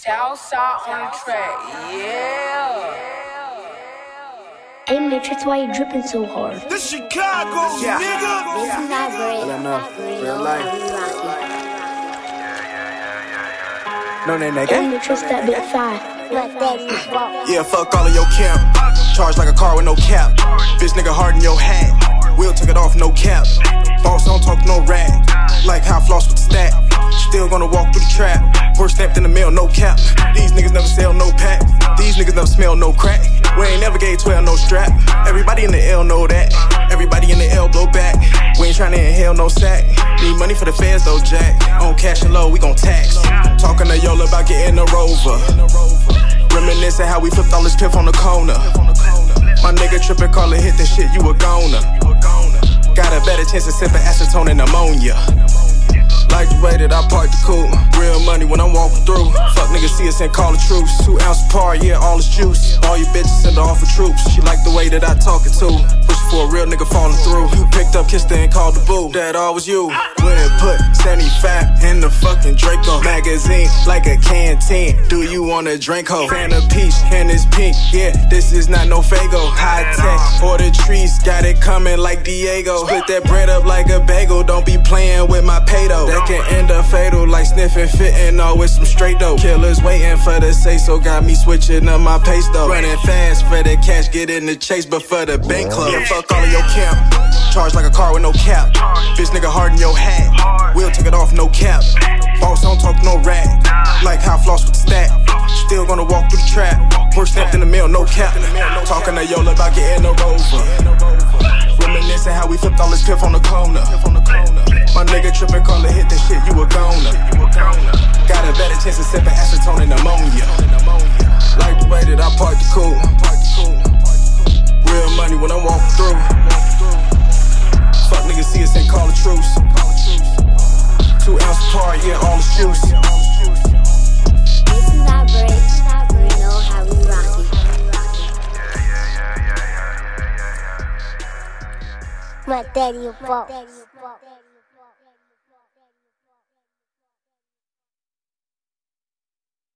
Southside on the track, yeah. Hey Matrix, why you dripping so hard? This Chicago, Yeah. nigga. This is not great. Real enough. Real life. how we rock No name that it. Hey gang. That big five. Let that you walk. Yeah, fuck all of your camp. Charge like a car with no cap. Bitch nigga hard in your hat. We'll take it off, no cap. Boss don't talk no rag. Like how I floss with the stack. Still gonna walk through the trap. First stamped in the mail, no cap. These niggas never sell no pack. These niggas never smell no crack. We ain't never gave 12 no strap. Everybody in the L know that. Everybody in the L blow back. We ain't tryna inhale no sack. Need money for the feds though, Jack. On cash and low, we gon' tax. Talking to Yola about getting a rover. Reminiscing how we flipped all this piff on the corner. My nigga trippin', call it hit the shit, you a goner. Got a better chance of sipping acetone and ammonia. That I park the coupe. Real money when I'm walking through. Fuck niggas see us and call the truce. Two ounce par, yeah, all is juice. All you bitches send her off for troops. She like the way that I talk it too. Push for a real nigga falling through. You picked up, kissed her and called the boo. That all was you. When it put 75 in the fucking Draco magazine like a canteen. Do you want a drink ho? Fan of peach and it's pink. Yeah, this is not no Fago. High tech or the trees got it coming like Diego. Split that bread up like a bagel. Like sniffing, fitting all with some straight dough. Killers waiting for the say so. Got me switching up my pace though. Running fast for the cash, get in the chase, but for the bank club. Yeah, fuck all of your camp. Charge like a car with no cap. Bitch nigga hard in your hat. We'll take it off, no cap. Boss don't talk no rag. Like how I floss with the stack. Still gonna walk through the trap. Horse stamped in the mail, no cap. Talking to Yola about getting a rover. Reminiscing how we flipped all this piff on the corner. My nigga trippin', call it hit that shit, you a goner. I park the coupe. Real money when I'm walking through. Fuck niggas see us and call it truce. Two ounce par, yeah, all the juice. This is not great.